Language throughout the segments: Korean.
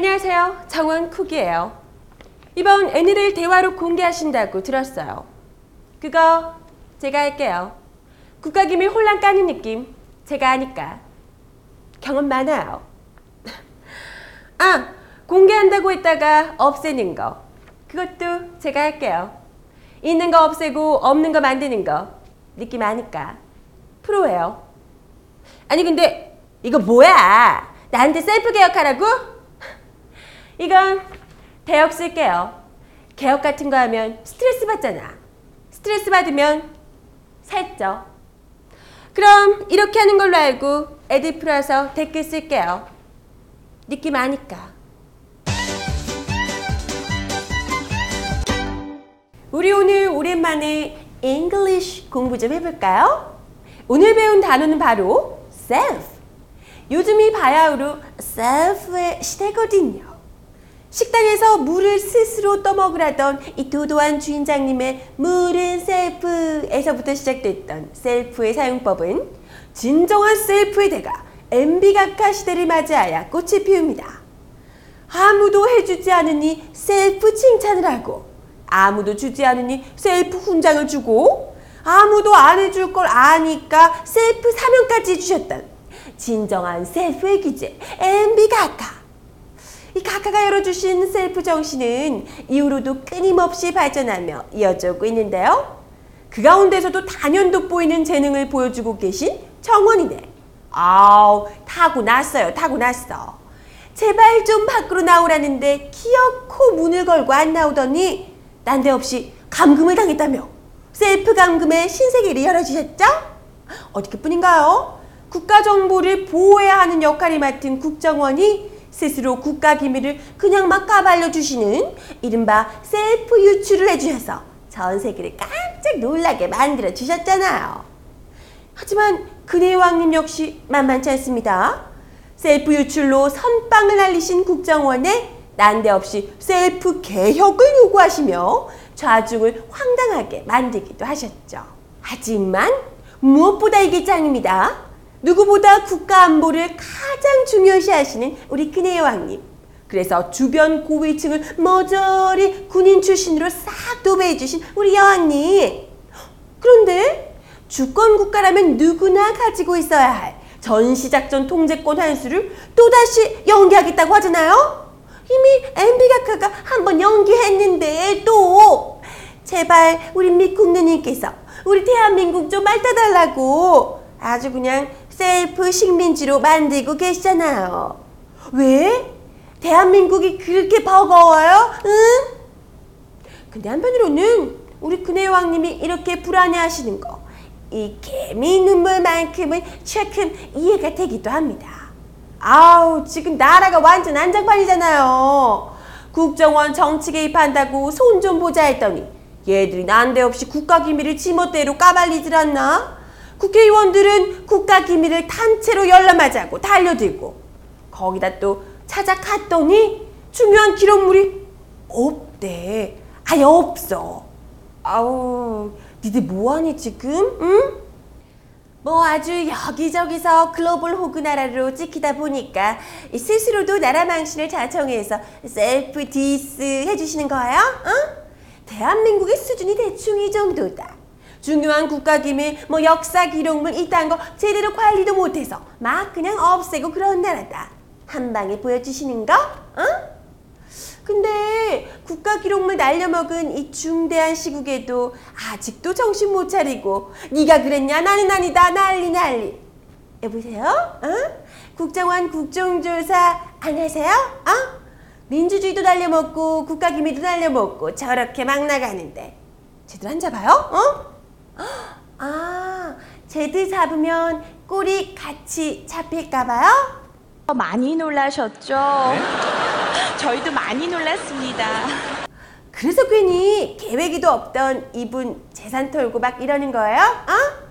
안녕하세요. 정원 쿡이에요. 이번 애니를 대화로 공개하신다고 들었어요. 그거 제가 할게요. 국가기밀 혼란 까는 느낌 제가 하니까 경험 많아요. 아, 공개한다고 했다가 없애는 거 그것도 제가 할게요. 있는 거 없애고 없는 거 만드는 거 느낌 아니까 프로예요. 아니 근데 이거 뭐야? 나한테 셀프 개혁하라고? 이건 대역 쓸게요. 개혁 같은 거 하면 스트레스 받잖아. 스트레스 받으면 살쪄. 그럼 이렇게 하는 걸로 알고 애들 풀어서 댓글 쓸게요. 느낌 아니까. 우리 오늘 오랜만에 English 공부 좀 해볼까요? 오늘 배운 단어는 바로 self. 요즘이 바야흐로 self의 시대거든요. 식당에서 물을 스스로 떠먹으라던 이 도도한 주인장님의 물은 셀프에서부터 시작됐던 셀프의 사용법은 진정한 셀프의 대가 MB가카 시대를 맞이하여 꽃을 피웁니다. 아무도 해주지 않으니 셀프 칭찬을 하고 아무도 주지 않으니 셀프 훈장을 주고 아무도 안 해줄 걸 아니까 셀프 사면까지 해주셨던 진정한 셀프의 귀재 MB각하 이 각하가 열어주신 셀프 정신은 이후로도 끊임없이 발전하며 이어져오고 있는데요. 그 가운데서도 단연 돋보이는 재능을 보여주고 계신 정원이네. 아우 타고났어요 타고났어. 제발 좀 밖으로 나오라는데 기어코 문을 걸고 안 나오더니 난데없이 감금을 당했다며 셀프 감금의 신세계를 열어주셨죠? 어디 그뿐인가요? 국가 정보를 보호해야 하는 역할을 맡은 국정원이 스스로 국가 기밀을 그냥 막 까발려 주시는 이른바 셀프 유출을 해주셔서 전 세계를 깜짝 놀라게 만들어 주셨잖아요. 하지만 근혜 왕님 역시 만만치 않습니다. 셀프 유출로 선빵을 날리신 국정원에 난데없이 셀프 개혁을 요구하시며 좌중을 황당하게 만들기도 하셨죠. 하지만 무엇보다 이게 짱입니다. 누구보다 국가 안보를 가장 중요시 하시는 우리 근혜 왕님. 그래서 주변 고위층을 머저리 군인 출신으로 싹 도배해 주신 우리 여왕님. 그런데 주권 국가라면 누구나 가지고 있어야 할 전시작전 통제권 한 수를 또다시 연기하겠다고 하잖아요. 이미 MB각하가 한번 연기했는데 또 제발 우리 미국 누님께서 우리 대한민국 좀 말따달라고 아주 그냥 셀프 식민지로 만들고 계시잖아요. 왜? 대한민국이 그렇게 버거워요? 응? 근데 한편으로는 우리 근혜 왕님이 이렇게 불안해 하시는 거, 이 개미 눈물만큼은 조금 이해가 되기도 합니다. 아우, 지금 나라가 완전 안장판이잖아요. 국정원 정치 개입한다고 손 좀 보자 했더니 얘들이 난데없이 국가기밀을 지멋대로 까발리질 않나? 국회의원들은 국가 기밀을 단체로 열람하자고 달려들고 거기다 또 찾아갔더니 중요한 기록물이 없대. 아예 없어. 아우, 니들 뭐하니 지금? 응? 뭐 아주 여기저기서 글로벌 호구 나라로 찍히다 보니까 스스로도 나라 망신을 자청해서 셀프 디스 해주시는 거예요? 어? 대한민국의 수준이 대충 이 정도다. 중요한 국가기밀, 뭐 역사 기록물 이딴 거 제대로 관리도 못해서 막 그냥 없애고 그런 나라다. 한 방에 보여주시는 거? 어? 근데 국가 기록물 날려먹은 이 중대한 시국에도 아직도 정신 못 차리고 네가 그랬냐 나는 아니다 난리 난리 여보세요? 어? 국정원 국정조사 안 하세요? 어? 민주주의도 날려먹고 국가기밀도 날려먹고 저렇게 막 나가는데 쟤들 안 잡아요? 어? 아 쟤들 잡으면 꼬리 같이 잡힐까봐요? 많이 놀라셨죠? 저희도 많이 놀랐습니다. 그래서 괜히 계획이도 없던 이분 재산 털고 막 이러는 거예요? 어?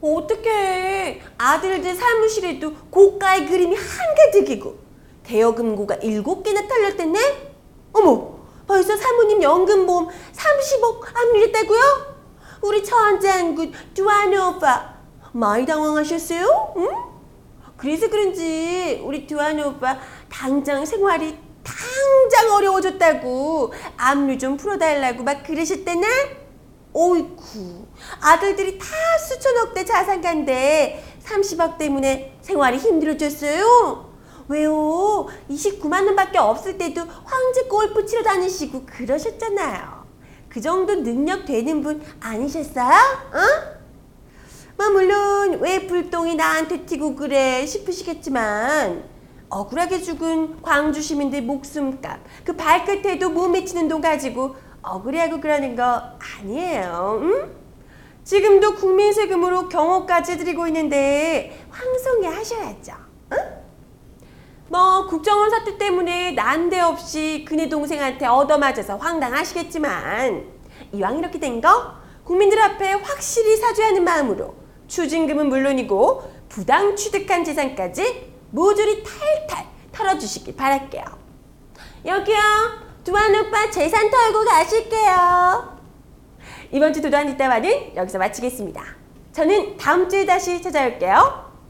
어떡해. 아들들 사무실에도 고가의 그림이 한가득이고 대여금고가 일곱 개나 털렸댔네? 어머, 벌써 사모님 연금보험 30억 압류했다고요? 우리 천장군 두아노 오빠 많이 당황하셨어요? 응? 그래서 그런지 우리 두아노 오빠 당장 생활이 통장 어려워졌다고 압류 좀 풀어달라고 막 그러셨대나? 어이쿠 아들들이 다 수천억대 자산가인데 30억 때문에 생활이 힘들어졌어요? 왜요? 29만 원밖에 없을 때도 황제 골프 치러 다니시고 그러셨잖아요. 그 정도 능력 되는 분 아니셨어요? 어? 뭐 물론 왜 불똥이 나한테 튀고 그래 싶으시겠지만 억울하게 죽은 광주 시민들 목숨값 그 발끝에도 못 미치는 돈 가지고 억울해하고 그러는 거 아니에요. 응? 지금도 국민 세금으로 경호까지 드리고 있는데 황송해 하셔야죠. 응? 뭐 국정원 사태 때문에 난데없이 그네 동생한테 얻어맞아서 황당하시겠지만 이왕 이렇게 된 거 국민들 앞에 확실히 사죄하는 마음으로 추징금은 물론이고 부당 취득한 재산까지 모조리 탈탈 털어주시길 바랄게요. 여기요. 두한 오빠 재산 털고 가실게요. 이번 주 도도한 뒷담화는 여기서 마치겠습니다. 저는 다음 주에 다시 찾아올게요.